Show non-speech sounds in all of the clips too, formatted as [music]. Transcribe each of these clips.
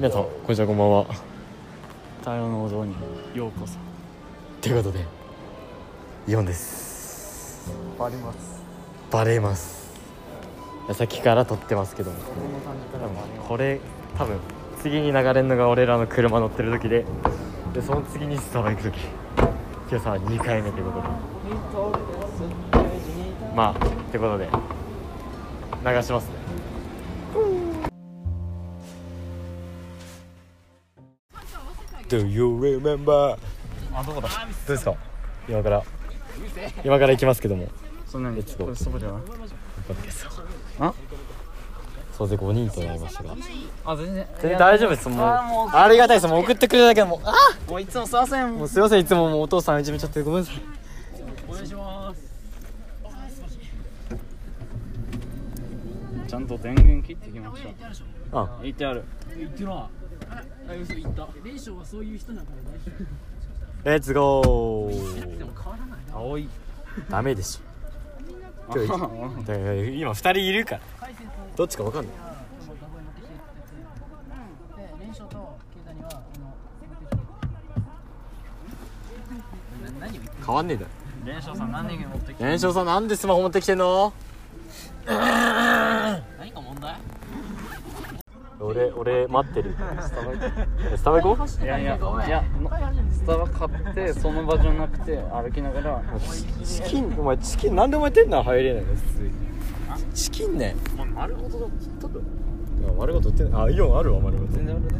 皆さんこんにちはこんばんは。太陽の王道にようこそ。ということでイオンです。バリます。バレます。さっきから撮ってますけど。もこれ多分次に流れるのが俺らの車乗ってる時で。でその次にスタバ行く時。今日さ2回目ということで。まあってことで。流しますね Do you remember? あどこだ？どうですか？今から。今から行きますけども。そんなに？これそこじゃない？これです。あ？総勢5人となりましたが。あ全然。全然大丈夫です。もうありがたいです。もう送ってくれるだけでもうあもういつもすいません。もうすいません。いつももうお父さんいじめちゃってごめんなさい。お願いします。ちゃんと電源切ってきました。あ。言ってある。言ってなあ嘘言った。連勝はそういう人だから大丈レッツゴー夫。でも変わらない青いダメでしょ今日今2人いるからどっちか分かんない変わんねえだろ連勝さん何人持ってきて連勝さんなんでスマホ持ってきてんの俺俺待ってる。スタバスタバ行こう。いやいやいやスタバ買って [laughs] その場じゃなくて歩きながら。チキンお前チキンなんでお前店内入れないの？普通にチキンね。丸ごとだっとるいや丸ごと売ってないあイオンあるわ丸ごと。全然あるね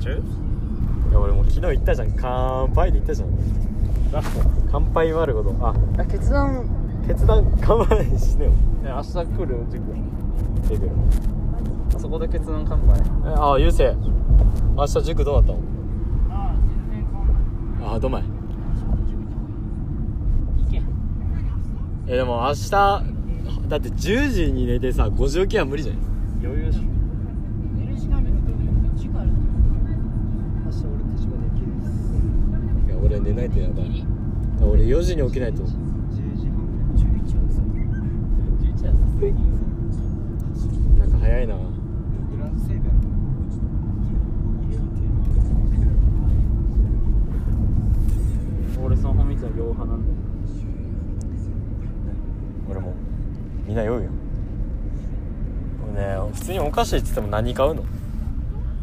ちゃういや俺もう昨日言ったじゃん。乾杯で言ったじゃん。乾杯丸ごとあ。あ決断決断乾杯しね。よえ明日来るよ塾えぐるあそこで決断乾杯えあゆうせい。明日塾どうだったの？ああどんまい。行け。えでも明日だって10時に寝てさ5時起きは無理じゃない？余裕し寝る時間めくって時間あるって明日俺手島できるいや俺寝ないとやばい。俺4時に起きないと10時半11は嘘11はさすがになんか早いな。俺スマホ見たら両派なんだよ。俺もみんな酔うよ。俺ね普通にお菓子って言っても何買うの？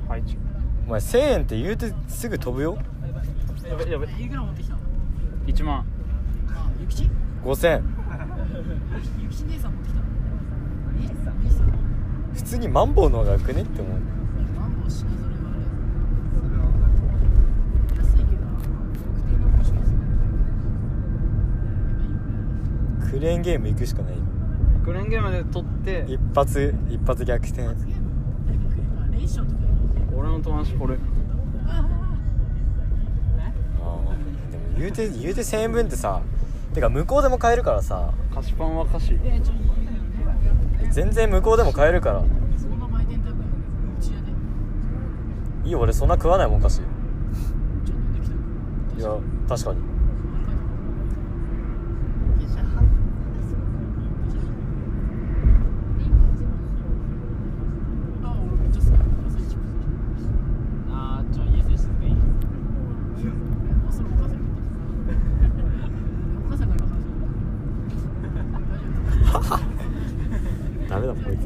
はいちお前1000円って言うてすぐ飛ぶよ。やべやべ。いくら持ってきたの1万。あゆきち？5000 [laughs] ゆきち姉さん持ってきたの普通にマンボウの方がよくねって思う。マンボウ品揃えはそれは分かる安いけど特定のものしか安いやばいよ。クレーンゲーム行くしかないクレーンゲームで取って一発一発逆転俺の友達これ。あああーでも言うて言うて1000円分ってさてか向こうでも買えるからさ。菓子パンは菓子。えちょ全然向こうでも買えるから。いいよ俺そんな食わないもんお菓子いや確かにあ俺めっちゃ好き朝一番あーちょ家選手とかいいあそれお母さんにお母さんが今話ダメだもんこいつ。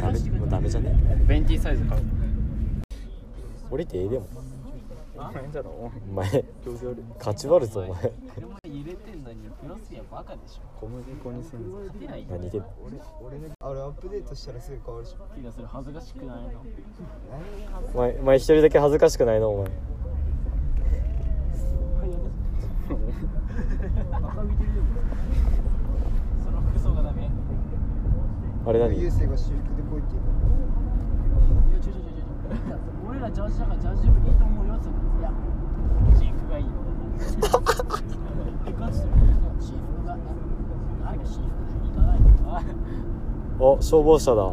ダメもうダメじゃね？ベンティサイズ買う降りてええでも。あいいんだろお前勝ち割るぞお前。入れてんのにプロスピアバカでしょ。小麦粉にすん何で？俺俺があれアップデートしたらすぐ変わるし気がする恥ずかしくないのお前お前一人だけ恥ずかしくないの？お前。バカ見て。る [laughs] よその服装がダメいやあれ何優勢が私服で来いって言うかちょちょちょちょ。いや俺らジャージだからジャージいいと思うよっていや私服がいいよえガチで私服が何が私服で行かないのあお消防車だ。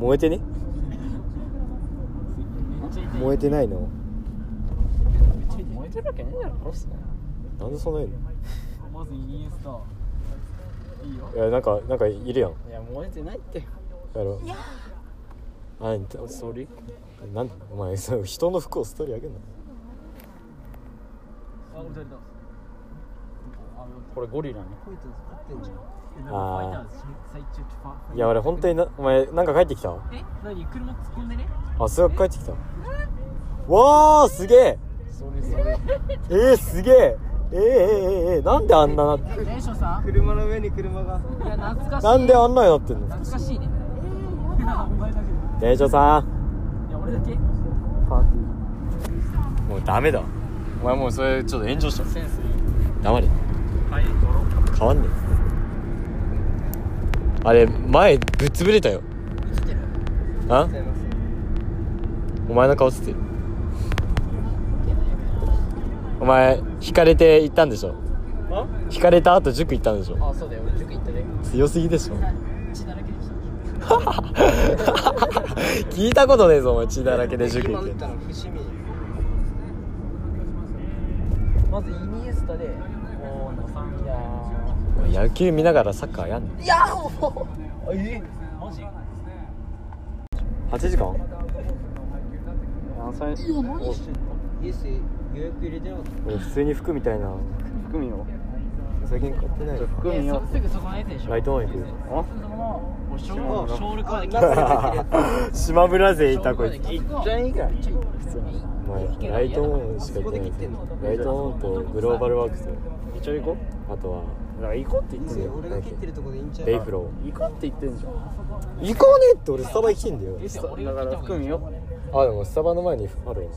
燃えてね？燃えてないの？燃えてるわけねえだろ殺すねなんでそんな言うの？まずイニエスタいいよ。いやなんかなんかいるやん。いや燃えてないって。やろ。あストーリーなんお前そう [laughs] 人の服をストーリーあげんな。あ俺誰だあこれゴリラね。こいつ使ってんじゃん。えなんかファイターズ最中ファいや俺本当になお前なんか帰ってきたえ？何？車突っ込んでね？あすぐ帰ってきた。わあすげえ。それそれ。えー、すげええー、えー、えー、えー、なんであんななって電車さん車の上に車がいや懐かしいなんであんなになってんの懐かしいねお前だけだ店長さいや俺だけパーティんもうダメだお前もうそれちょっと炎上したセンスいい黙れはい変わんねえあれ前ぶっ潰れたよ映ってるあお前の顔映ってるお前引かれて行ったんでしょ？あ引かれた後塾行ったんでしょ？あそうだよ俺塾行ったで強すぎでしょ。血だらけでした。[laughs] 聞いたことねえぞお前血だらけで塾行って。今打ったの伏見まずイニエスタで大野球見ながらサッカーやんの？いやーえマジ？8時間？予約入れてなかった。俺普通に服みたいな。含みよ最近買ってない含みよすぐそこのやつでしょ。ライトオン行くあす。ぐそこのもうショあーショールカーで [laughs] 勢いたこいつ。いっちゃいいか。いい普通にお前ライトオンしか行ってないライトオンとグローバルワークス。一応行こあとはうだから行こうって言ってんだよ俺が切ってるとこでいいんちゃう？デイフロ行こうって言ってんじゃん。ー行かねえって俺スタバ行きてんだよ。だから含みよあでもスタバの前にあるわ。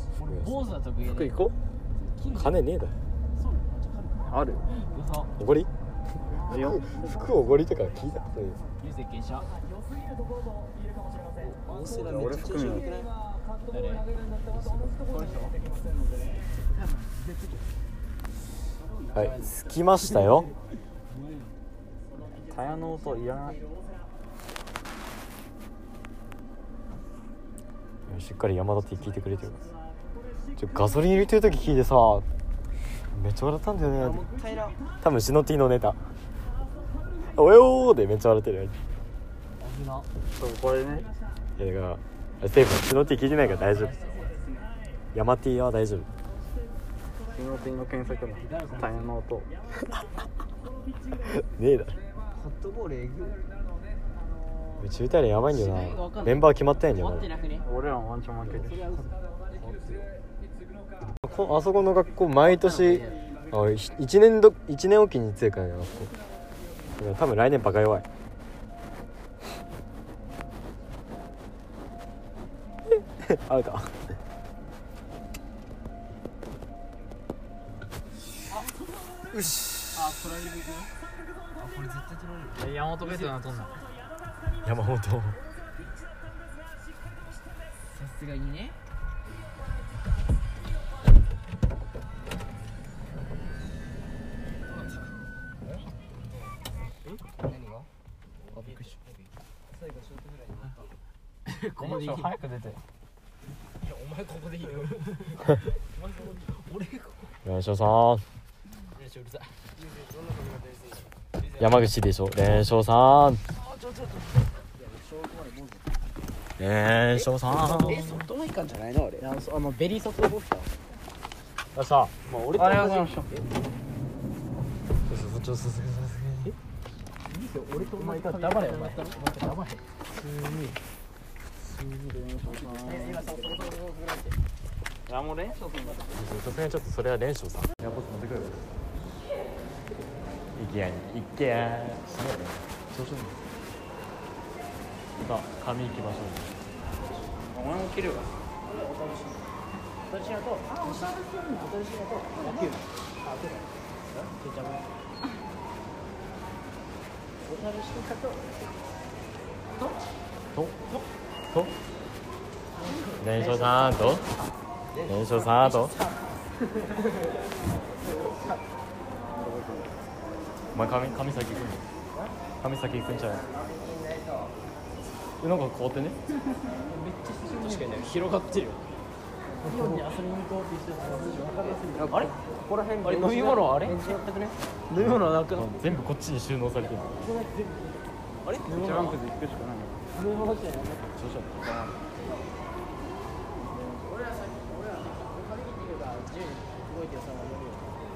坊服行こ金ねえだ。ある。嘘おごり？いいよ。服おごりとか聞いたことない流星傾斜インスタめっちゃ調子悪くない。誰？はい。着きましたよ。タヤの音いらないしっかり山田って聞いてくれてる。ちょガソリン入れてる時聞いてさめっちゃ笑ったんだよね。多分シノティのネタ「およー」でめっちゃ笑ってるそうこれね。いやだからあセーフシノティ聞いてないから大丈夫。山ティは大丈夫。日の手の検索だタヤの音ねえだろ。ホットボールえぐ中大連やばいんだよな。メンバー決まってないんだ終よ俺らもワンチャン負ける。あそこの学校毎年あ1年ど一年おきに強いからね学校。多分来年バカ弱い。[laughs] アウト。あトライブ行くあこれ絶対取られる。山本ベッドなとんな山本。さすがにね。何が？あびっくりし最後ショートフライにここでいい早く出ていやお前ここでいいよ俺ここよいしょさ山口でしょ連勝さん連勝さん。えソフトマイカンじゃないの？ああのベリーソフトボールだよっしゃまあ俺ありがとうございましたそっちを進めさ俺とお前が黙れお前黙れいやもう練習するんださすがにちょっとそれは連勝さんエアポ持ってくるいけやいけやしないで調子いいさあ髪いきましょお前も切るわ私だとあおしゃれするの私だと野球あそう？だえじゃあおしゃれしてたとう？とと連勝さんと連勝さんとお前髪髪先行くの髪先行くんちゃう？なんか変わってね？めっちゃ確かにね広がってるよ。イオンに遊びに行こうって言ってたのがあれ？ここら辺あれ？飲み物あれ？飲み物はなくなっ全部こっちに収納されてるあれ？飲み一番物くじ行くしかない。飲み物じゃないそう俺らさっき俺ら髪切ってるから自由に動いてるさ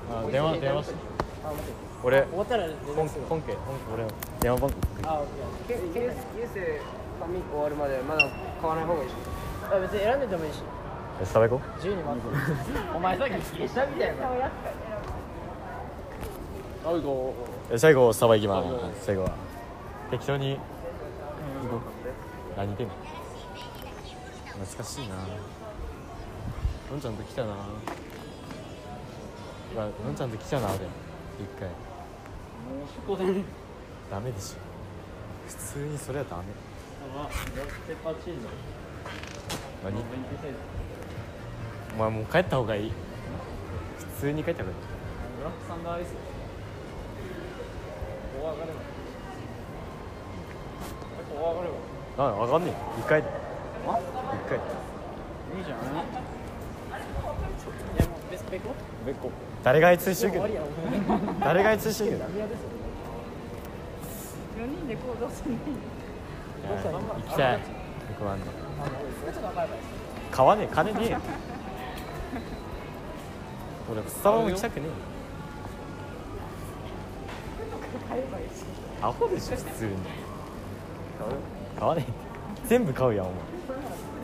まあ電話電話して。あ待って。俺終わったら連本絡する。本家本家。俺の電話番号あオッケー。ケケースケース髪終わるまでまだ買わない方がいいし。あ別に選んでてもいいしえスタバ行こ自由に待って。お前さっき消したみたいな。あいこうえ最後スタバ行きます。最後は。適当に。行こう。何言ってんの。懐かしいな。のんちゃんと来たな。のんちゃんと来たな俺。一回。もうそこでねダメでしょ。普通にそれはダメ何？お前もう帰った方がいい。普通に帰った方がいいブラックサンダーアイス怖がれば怖がればあ分かんねえ。回で。あ一回いいじゃん。いやもう別別個別個誰があいつしてる誰があいつしてるけど。ダメ屋ですよ4人で行動するの行きたい。ここあんの買わねえ金ねえ俺スタバも行きたくねえアホでしょ普通に買わねえ全部買うやんお前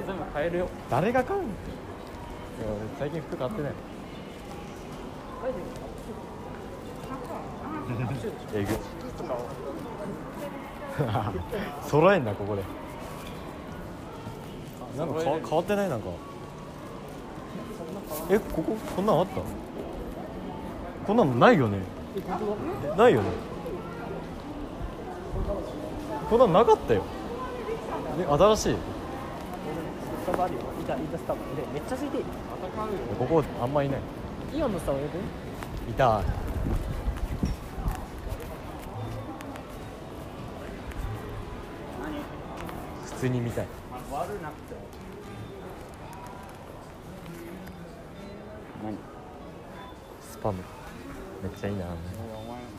全部買えるよ誰が買うんってい。や俺最近服買ってない。えぐ揃えんなここで。なんか変わ変わってないなんか。えこここんなんあった？こんなのないよね？ないよね？こんなのなかったよ。え新しい？スタバあるよ。いたいたスタバでめっちゃ空いてる。ここあんまいない。イオンのスタバよくねいた通に見たい。悪なくて何？スパム。めっちゃいいな。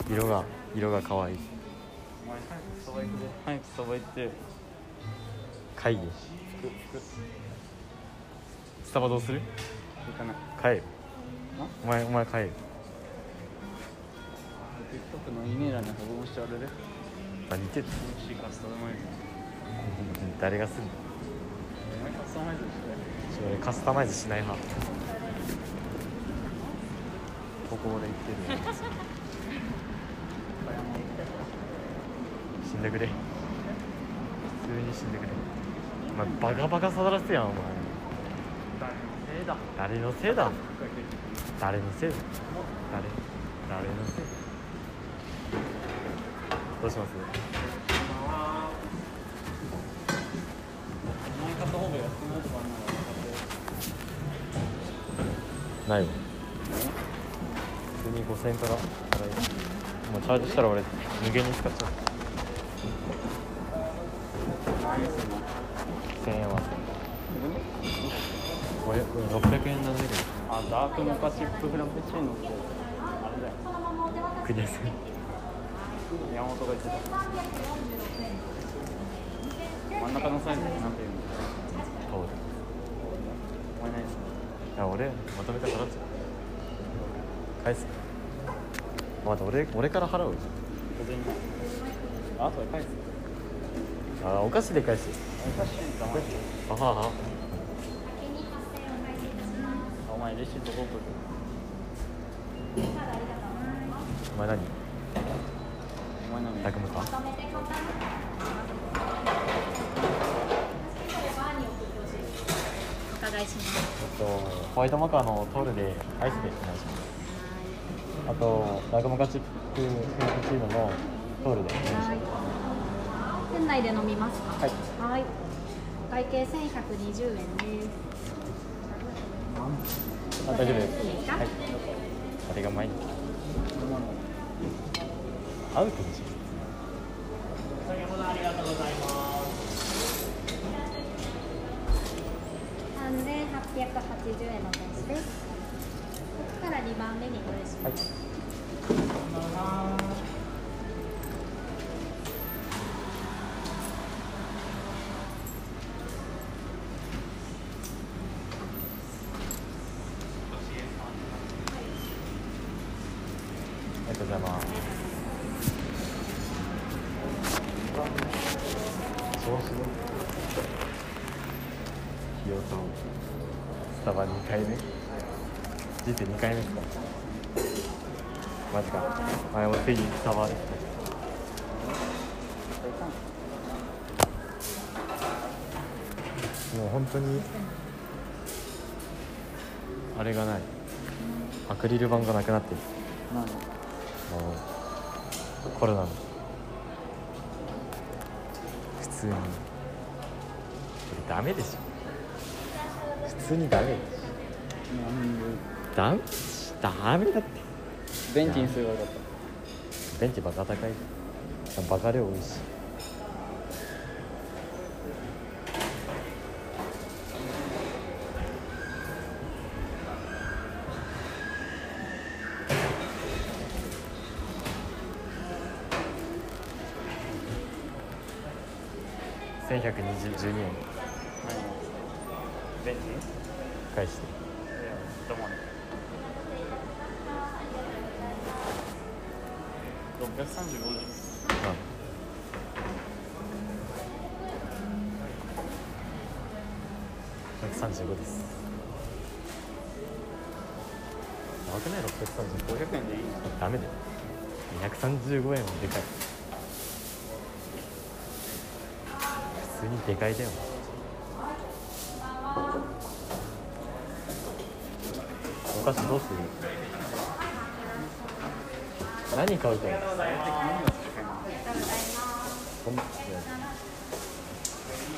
色が色が可愛い。お前早くそば行早くそば行って。会議。スタバどうする？行かない。帰る。お前お前帰る。TikTok のイネラに保存してあれで。何言ってんの美味しいカス誰がすんの？お前カスタマイズしてちょ俺カスタマイズしない派。ここ俺言ってる死んでくれ。普通に死んでくれ。お前バカバカさらすやんお前。ええだ誰のせいだ？誰のせいだ？誰？誰のせい？だどうしますお前買った方が安くなるとかあんないわ。普通に5000円から払いもうチャージしたら俺無限に使っちゃう。1000円は。これ600円なんだけど。あダークモカチップフラペチーノってあれだよ。国安山本が言ってた。真ん中のサイズなんていうのそうお前ないですいや俺まとめて払っちゃう。返す。また俺俺から払う。よあそれ返す。あお菓子で返す。おかしい黙ってあはは。お前レシートどこお前何お前何宅務かお伺いします。えっとホワイトマカーのトールでアイスでお願いしますあとラグモカチップフチーノのトールでお願いしますはい。店内で飲みますか。はいはい。お会計千百二十円です。あ大丈夫ですいいですか？はいあれが前にアウトでしょ円のお出しです。ここから2番目にお願いします、はい。回目ですか。マジか。前もついにスタバでもう本当にあれがないアクリル板がなくなってる何もうコロナの普通にこれダメでしょ普通にダメでしょダメダメだって。ベンチにすればよかった。ベンチバカ高い。バカ量多いし。1112円。ベンチ？返して135です。やばくない635 500円でいいダメだよ。235円もでかい。普通にでかいだよ。お菓子どうする？何買うかよこんこ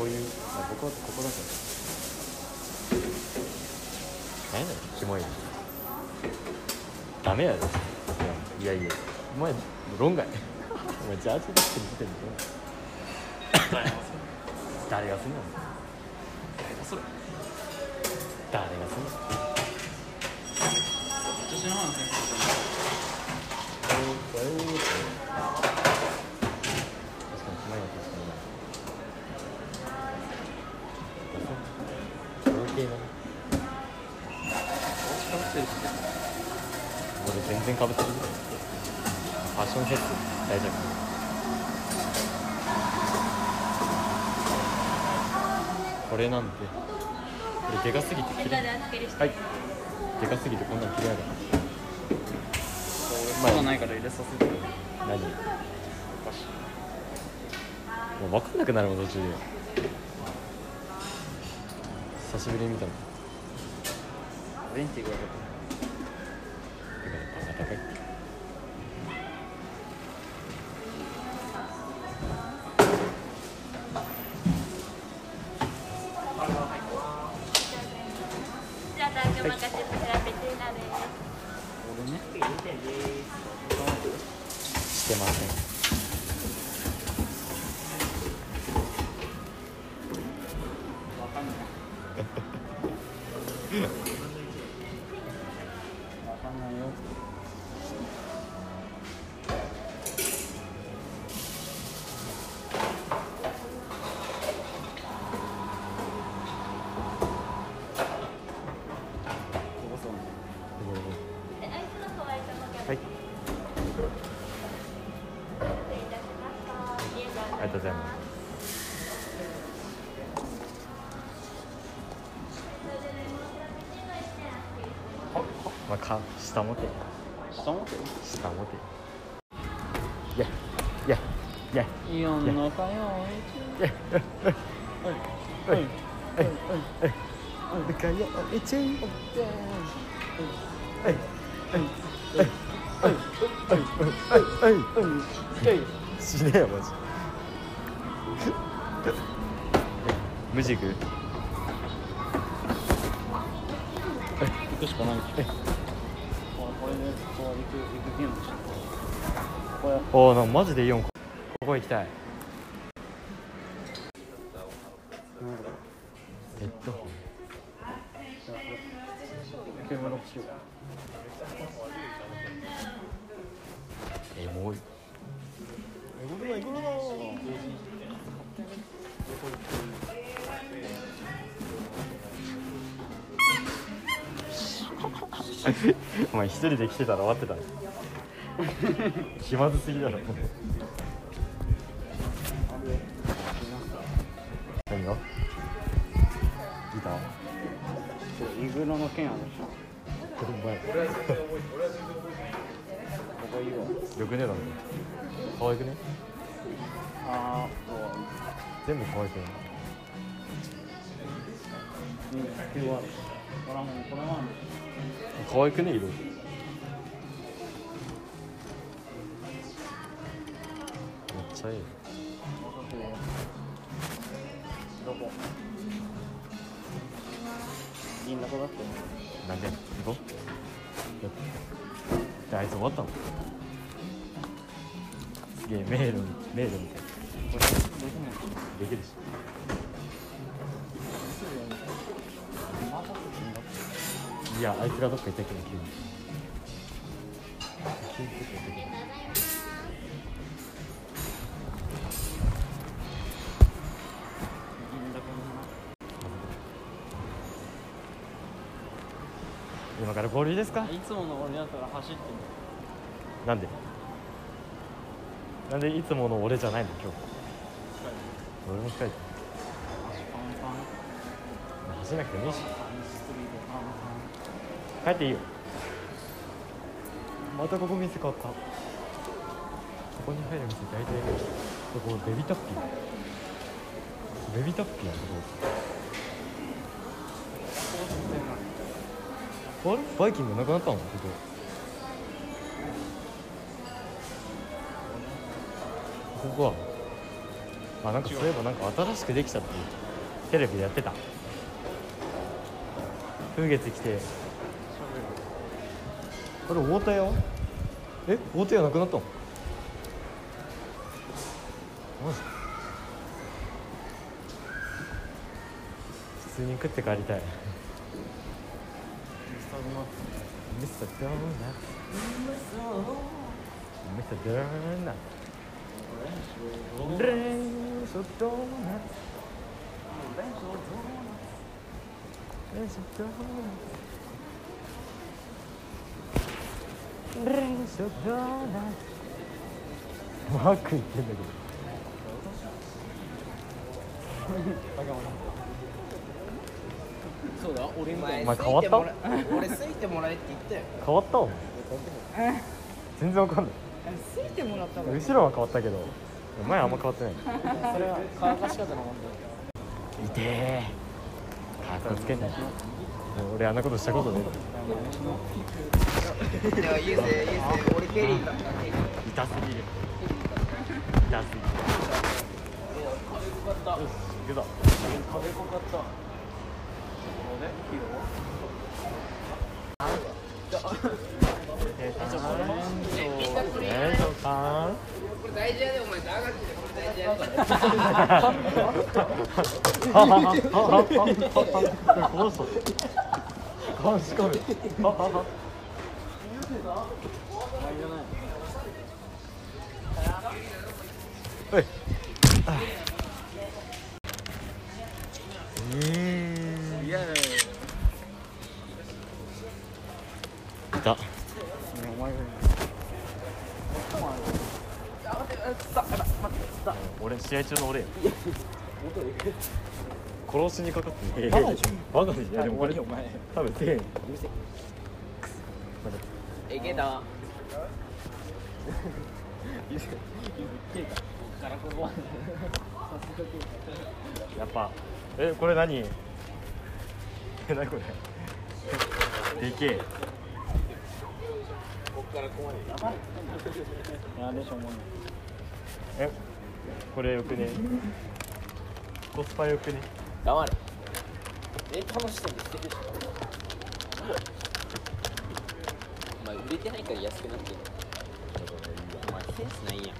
ういう、まあ、僕はここだけ。ど何やねんキモいダメやで。いやいやいやお前論外お前ジャージ出してる時点で。誰がすんの誰がすんの全然かぶってる。ファッションセット大丈夫。これなんて。これでかすぎて着れないはい。でかすぎてこんなん着れないまだないから入れさせて何？もう分かんなくなるもん途中で。久しぶりに見たの。ベンチがよかっだりがとうございますまあ、か下もて下持て下もていやいやいやイオンのかよいやはいはいなんかよえちん死ねよマジ無ジグ行くしかない。これでこう行く行くゲームでしょこれおおなんかマジでイオンここ行きたい前一人で来てたら終わってたね。気まずすぎだろ。何が？ギター？イグロの剣あるでしょ。これ前ここいいわ。よくねなんだ可愛くね？あ全部可愛くね？可愛くね色めっちゃい。いどこ銀だこだってなんで？行こう。であいつ終わったの？すげえ迷路に迷路みたい。これできないできるし。いやあいつがどっか行ったけど急に。急にどっか行ったけど合流ですか？いつもの俺だったら走ってる。なんで？なんでいつもの俺じゃないの？今日。俺も控えてパンパン。走んなくてもいいし。帰っていいよ。またここ店変わった。ここに入る店大体ここベビタッピー。ベビタッピーやんここあれバイキングなくなったのここここは。あなんかそういえばなんか新しくできたってテレビでやってた。風月来て。あれ大田屋え？大田屋なくなったの？マジ？普通に食って帰りたい。ミスタードーナツミスタードーナツレンソドーナツレンソドーナツレンソドーナツマーク言ってんだけど俺みお前変わった？俺ついてもらえって言ったよ。変わった？お前全然わかんない。ついてもらったの後ろは変わったけど。前あんま変わってない。それは乾かし方の問痛え。かっこつけんな俺あんなことしたことね題いやゆうせいゆう俺ケリーだ痛すぎる。痛すぎる。よし行くぞ。壁濃かったはいうー試合中の俺や [laughs] 殺しにかかってるバカでしょ。バカでしょいやでもこれ多分せえ。[laughs] やっぱえこれ何？え [laughs] 何これ？でけえ。やでしょもうえこれよくね。コスパよくね。黙れ。え楽しそうにしてるでしょお前売れてないから安くなってるお前センスないやん。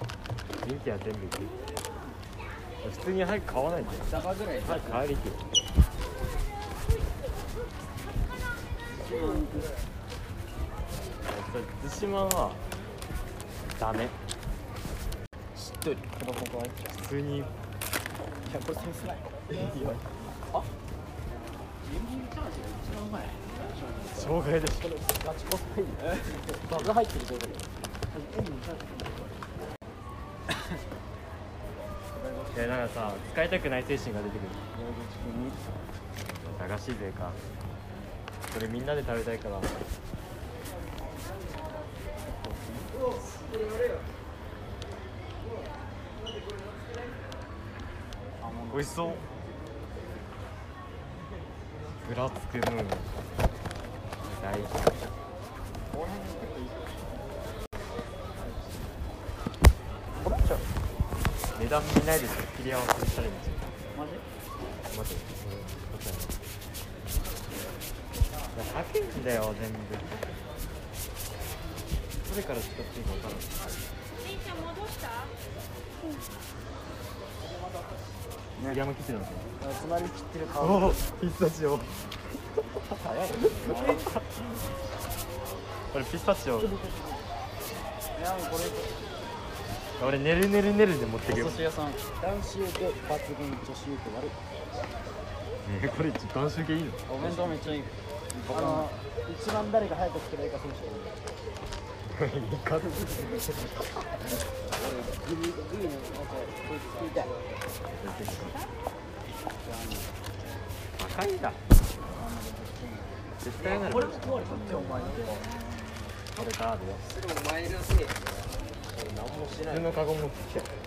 人気は全部いく普通に早く買わないと。ダバぐらい早く買いに行くよ対島はダメしっとり子供が普通にいやこれセンスないあゲームチャージが一番うまい障害でしこれガチコスプレバグ入ってる状態でエンジンチャージょいやなんかさ使いたくない精神が出てくる駄菓子勢かこれみんなで食べたいから。美味しそう。グラつくムーン。大好きこれちゃ値段見ないでしょ切り合わせにチャレンジ？マジ。待ってこれこっちやな高いんだよ全部どれから使っていいか分からないね、山切ってるんですよつまり切ってる顔ピスタチオ。早いこれピスタチオ。いやこれ俺ねるねるねるで持ってくよ。お寿司屋さん。男子受け抜群女子受け悪い。ねこれ男子受けいいの？お弁当めっちゃいい。あの一番誰が早く作れるか選手 [laughs] いいかも壊れたってお前これカードよ。それお前のせい何もしない。普通のカゴ持ってきて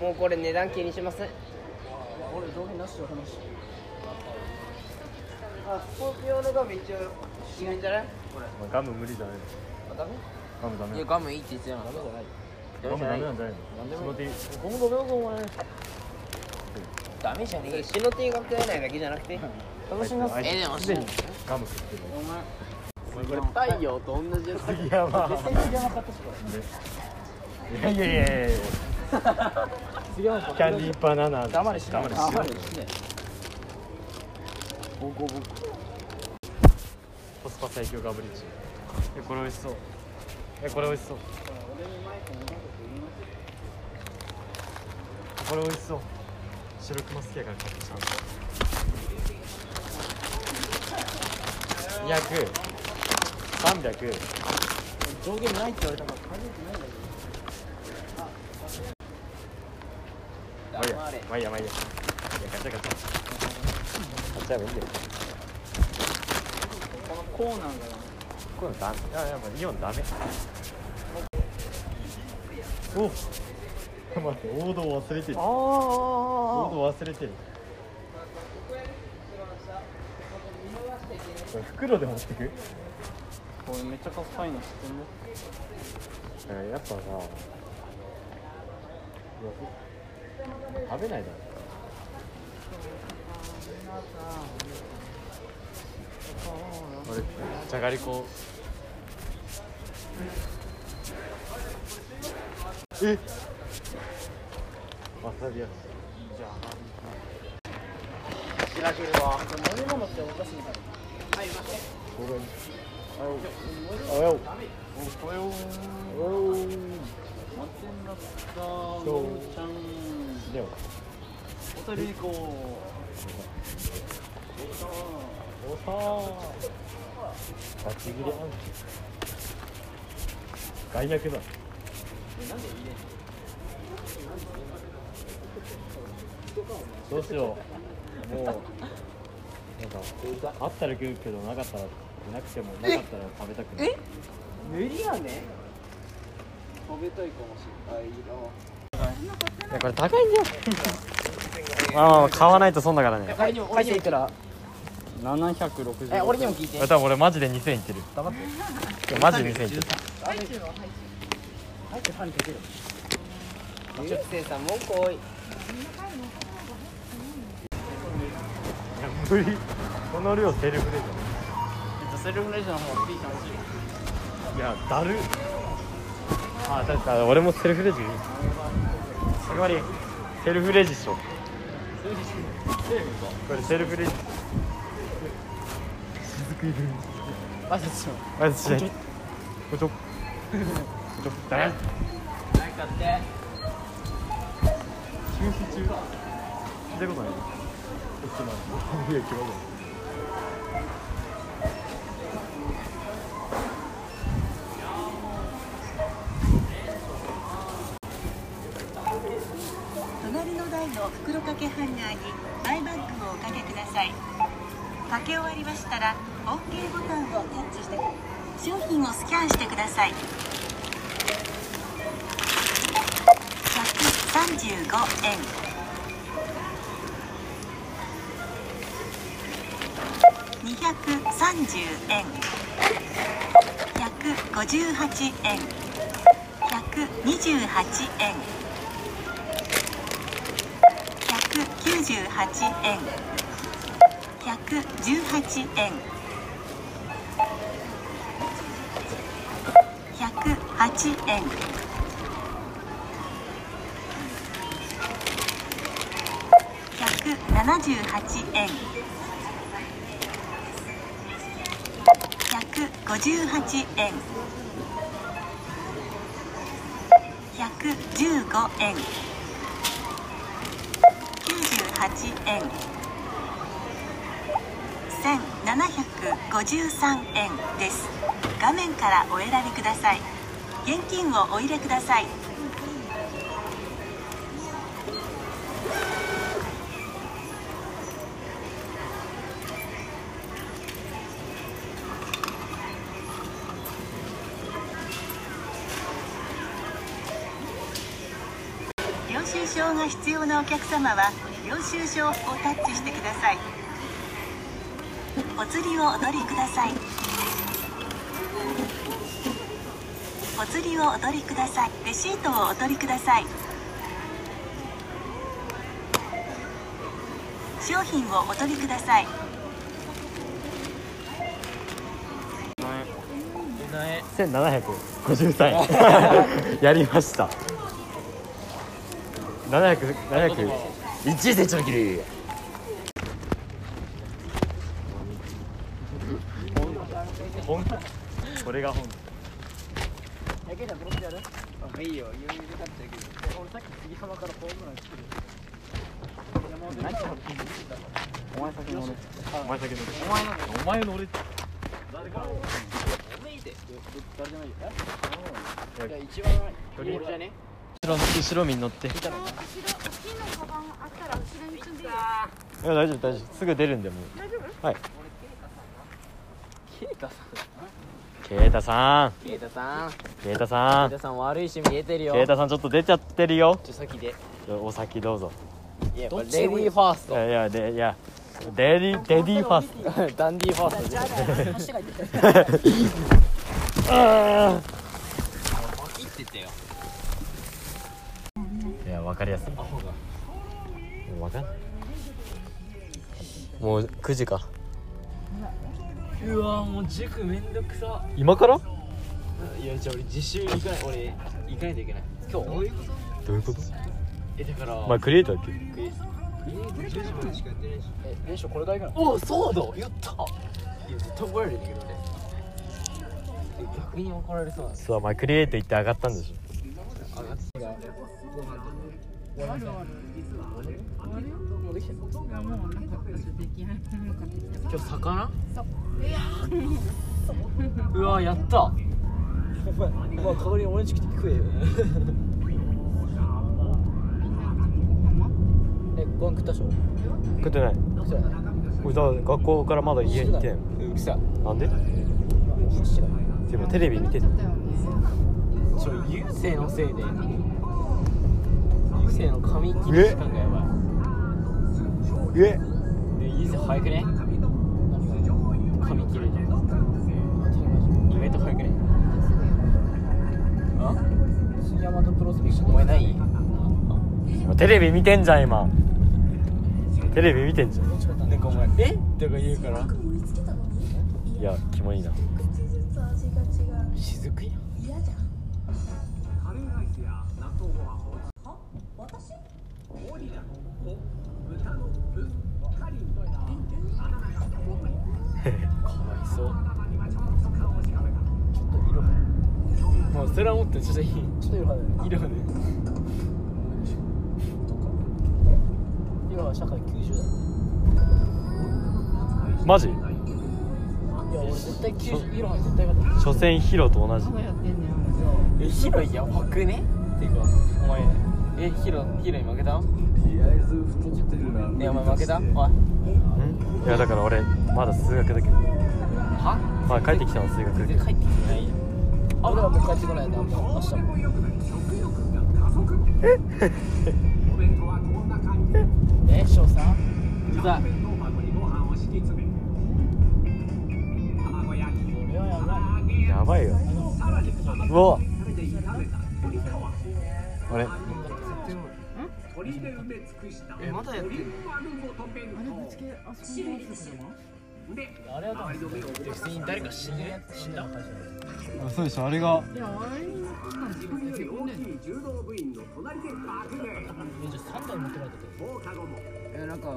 もうこれ値段気にしませんなしよ話あスポーツ用のガム一応違うんじゃない？これ。まあガム無理だねあダメガムダメ。いやガムいいって言ってた。よダメじゃないガムダメなんじゃないの。なんでもその手ゴムゴムよお前ダメじゃねえ死の定が食えないだけじゃなくて。楽しみます。えでもすでにガム食ってる。お前これ太陽と同じやつ。杉山絶対杉山買ったし。これいやいやいやいやキャンディーバナナ。黙れし黙れし黙れしないボコボココスパ最強ガブリッチ。えこれ美味しそう。えこれ美味しそう。これ美味しそう白熊好きやから買ってきた。200 300上限ないって言われたから軽くないんだけどまあいいやまあいいやまあいいやいやガチャガチャ。買っちゃえばいいんだよこのコーナーがこういうのダメいやっぱイオンダメお待って王道忘れてるあ王道忘れてるこれ袋で持ってくこれめっちゃかっこいいの知ってんのやっぱさ食べないだろ。俺じゃがりこ。え？わさび味。白汁は。飲み物っておかしい。からごめんおよお。よお。よ待ってんだったのんちゃんでもホテル行こうおさー。バチ切れアンチ外役だどうしようもうなんかあったら食うけどなかったらなくてもなかったら食べたくない無理やね食べたいかもしれないないやこれ高いんだよ。まあまあまあ買わないと損だからね。う返していくら。760え俺にも聞いて。多分俺マジで2000いってる。黙って。いやマジで2000いってる入ってパンにかける熟成さんも来い。いや無理。この量セルフでじセルフレジの方がいいかもしれない。ゃんいやだるあ確か俺もセルフレジ。つまりセルフレジっしょこれセルフレジ。雫いる挨拶しよ。あいつしないこちょ。こちょ誰なんかって。休止中。聞いたことない [laughs] りましたら OK ボタンをタッチして商品をスキャンしてください。135円。230円。158円。128円。198円。118円。108円。178円。158円。115円。98円。1753円です。画面からお選びください。現金をお入れください。領収証が必要なお客様は領収書をタッチしてください。お釣りをお取りください。お釣りをお取りください。レシートをお取りください。商品をお取りください。1753円やりました700 700一センチの切り本これが本。けじゃんブロックやる？いいよ余裕で勝ったけど。俺さっき杉浜からホームラン来てる。何しお前先に俺お前先のお前のお前の俺誰からおめいで誰じゃないよ一番距離俺じゃね後ろ後ろに乗って。い後ろ大きいのカバンあったら後ろに積んでいいよや大丈夫大丈夫。すぐ出るんでもう。大丈夫？はい。ケイタさん？ケイタさん。ケイタさん。ケイタさん。ケイタさん悪いし見えてるよ。ケイタさんちょっと出ちゃってるよ。ちょ先で。お先どうぞ。いやレディーファースいやいやでいやデディデディファースト。トダンディーファースト。じゃああいや分かりやすい。もう分かんない。もう9時かうわもう塾めんどくさ。今から？いやじゃあ俺自習行かない俺行かないといけない。今日。どういうこと？どういうことえだからまあクリエイターだっけ？クリスクリエイト10時までしかやってないし。え練習これだけな？のおそうだやった。いや絶対怒られるんだけど俺え逆に怒られそうなんですそうまあクリエイト行って上がったんでしょ。上がってもうできてる今日魚うわやったお前お前代わりに俺ち来て食えよえご飯食ったでしょ食ってないそれ？これ？だ学校からまだ家にいてんうるさなんでもう走らでもテレビ見てたちょ優勢のせいで優勢の髪切る時間がやばえ？いで優勢早くね？髪切るの意外と早くね？あ？杉山とプロスペクションお前ない？テレビ見てんじゃん今。テレビ見てんじゃん。なんかお前え？とか言うから。いやキモいなもうそれはもっとちょっといいちょっと色派だよ色ね色は社会90だマジ？いや俺絶対90色は絶対勝った所詮ヒロと同じ。えヒロやばくね？っていうかお前。えヒロヒロに負けたねお前負けた？おい。んいやだから俺まだ数学だけど。は？まあ帰ってきたの数学だけど。帰ってきてないよ。あ俺はもう帰ってこない。んだもう明日も。え？翔さんうざやばいやばいようわあれえ？まだやってんのあれは多分誰か死んで死んだあそうでしょあれが。じゃあ3台持ってかれえなんかあ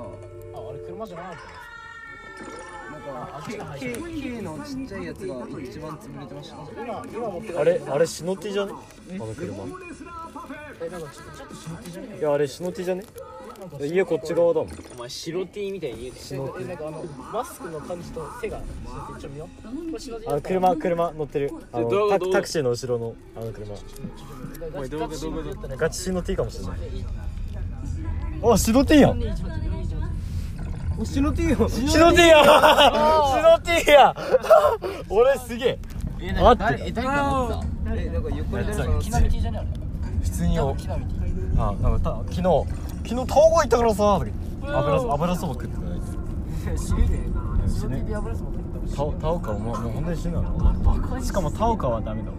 あれ車じゃなかったなんかあっちが入ってる K のちっちゃいやつが一番潰れてました今今持ってかあれあれシノティじゃね？あの車。えなんかちょっとちょっと死ぬ気じゃね？いやあれシノティじゃね？家こっち側だもんお前白 T みたいに言うえなんかえなんかあのマスクの感じと背が死ぬ気ちょっと見よう。これ死ぬ気あの車車乗ってる。あのタタクシーの後ろのあの車。おい動画ガチシノティかもしれない。あシノティやん。おシノ T よシノティやシノティや [laughs] 俺すげえ。えなんか誰え誰か乗ってた？えなんか横にやつ誰か乗ってキナミティじゃねあれ普通にあなんかた昨日昨日タオがいたからさ。とか言って油油そば食ってたら死ぬで死ぬ死ぬで破れそうなタオタオカはもうもう本当に死ぬのしかもタオカはダメだ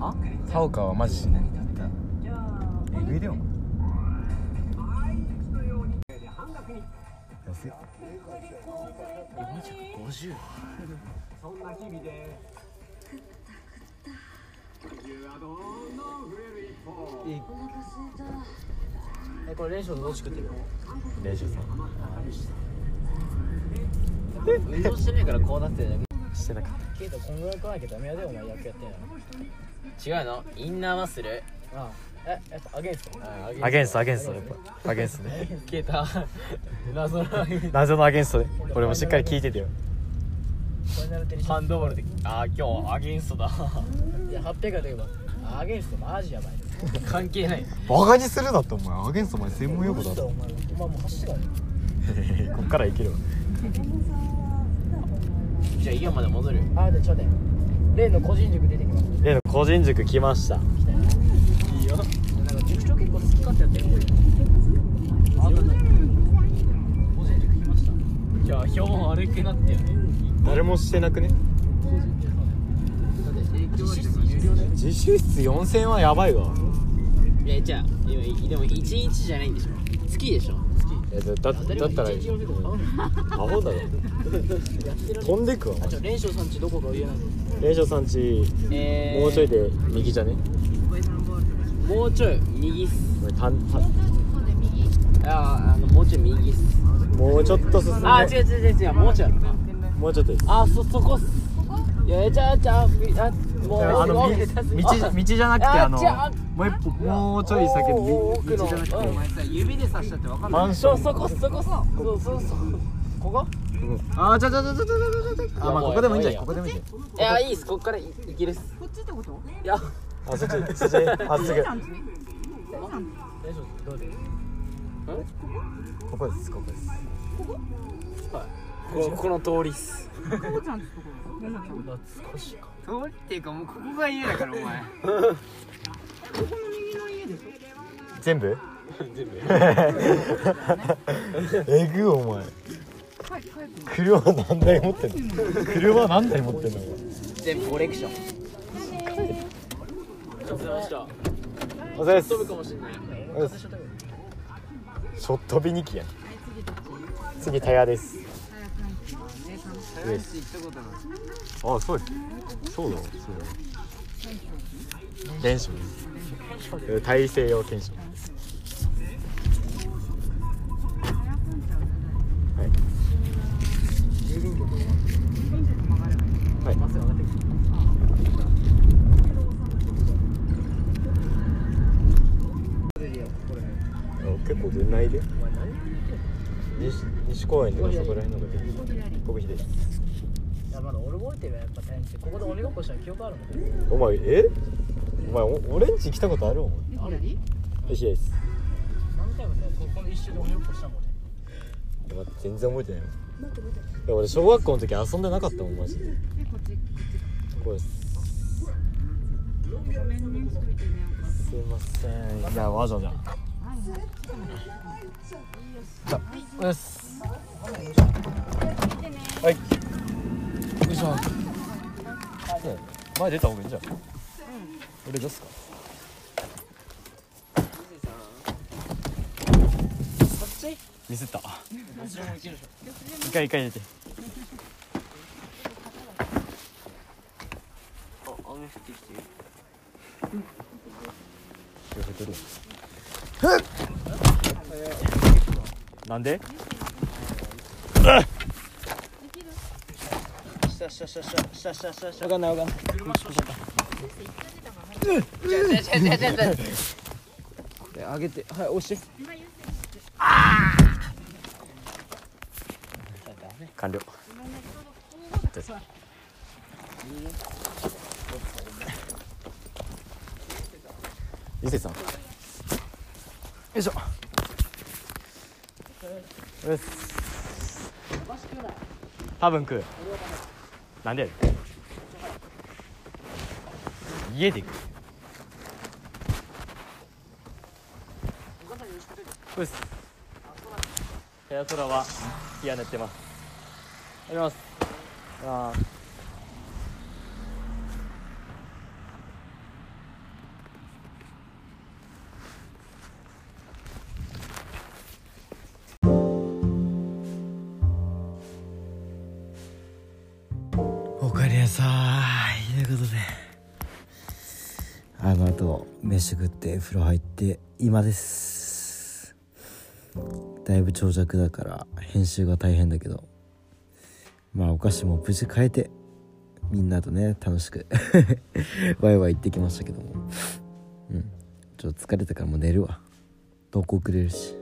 あ？タオカはマジ死ぬえぐいだよ。お前安い450えこれ練習どっち食ってる練習さ運動してないからこうなってるだしてなかっケイトこんぐらい来なきゃダメやでお前野球やってんの。け違うの。インナーマッスル。ああ。えやっぱアゲンスト？たアゲンスト。アゲンストやっぱ。アゲンストね。[laughs] ケータ謎の謎のアゲンストね。俺もしっかり聞いててよ。ハンドボールで。あー今日アゲンストだ。いや800やと言えばアゲンストマジやばい関係ない。バカにするなってお前アゲンストお前専門用語だろ。お前お前もう走ってたよこっからいけるわ。じゃあ家まで戻る。あでちょうだい。例の個人塾出てきます。例の個人塾来ました。いいよ。なんか塾長結構好き勝手やってるっぽいよあん。た個人塾来ました。じゃあ標本悪くなってよね誰もしてなくね？だって実施室有料だよ。自習室4000円はやばいわいやじゃあでもでも1日じゃないんでしょ。月でしょ。いやだだだったら一日400と。かアホだろ。飛んでくわ。あちょ練習さんちどこか言えない練習さんちえー。もうちょいで右じゃね？もうちょい右っす。たんたああのもうちょい右っす。もうちょっと進んで。あ違う違う違う違うもうちょいもうちょっとです。あそそこっす。いやじゃあじゃあみああのみ道道じゃなくてあのもう一歩もうちょい先道じゃなくてうんさ指で刺したって分かんマンションそそこそこそうそうそう。ここ？あーちょちょちょちょちょちょちょあまあここでもいいんじゃないここでもいいんじゃないいやいいっすこっからいいけるっすこっちってこといやあそっちそっちあすぐ練習どうでここですここですここの通りっす。少しか通り？っていうかもうここが家だからお前。全部？全部。えぐお前。車何台持ってんの？車何台持ってんの？全部コレクション。お疲れ様でした。お疲れっす。飛ぶかもしれないショットビニキや次タイヤですです行ったことないあそう。ですそうだそうだ練習？大西洋憲章はい。はい。まっすぐ上がってくる結構出ないで。西公園とかそこら辺のが出てる。僕秀いやまだ俺覚えてるよやっぱ大変ってここで鬼ごっこした記憶あるもん。お前えお前お俺んち来たことあるお前あれえひです何回もねここの一周で鬼ごっこしたもんね。待って全然覚えてないわいや俺小学校の時遊んでなかったもんマジで。これですすいません。いやわざわざじゃあよしはいよいしょね前出た方がいいんじゃん俺出すかミスった一回一回入れてあ雨降ってきてるよ。けてるなんで？したしたしたしたしたしたしたしたわかんないわかんない上げてはい押して完了伊勢さんいしょ。よし。多分食う。なんでやねん。家で食う。よし。部屋空は冷や寝てます。やります。あ飯食って風呂入って今です。だいぶ長尺だから編集が大変だけど。まあお菓子も無事変えてみんなとね楽しく。[laughs] ワイワイ行ってきましたけども。うん。ちょっと疲れたからもう寝るわ。投稿くれるし。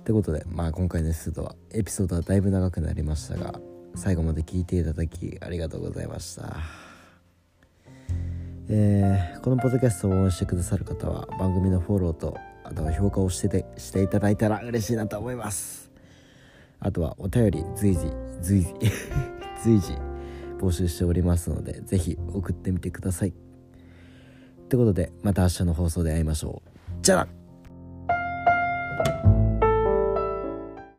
ってことでまあ今回のエピソードはエピソードはだいぶ長くなりましたが最後まで聞いていただきありがとうございました。えーこのポッドキャストを応援してくださる方は番組のフォローとあとは評価をしててしていただいたら嬉しいなと思います。あとはお便り随時随時 [laughs] 随時募集しておりますので是非送ってみてください。ってことでまた明日の放送で会いましょう。じゃあな。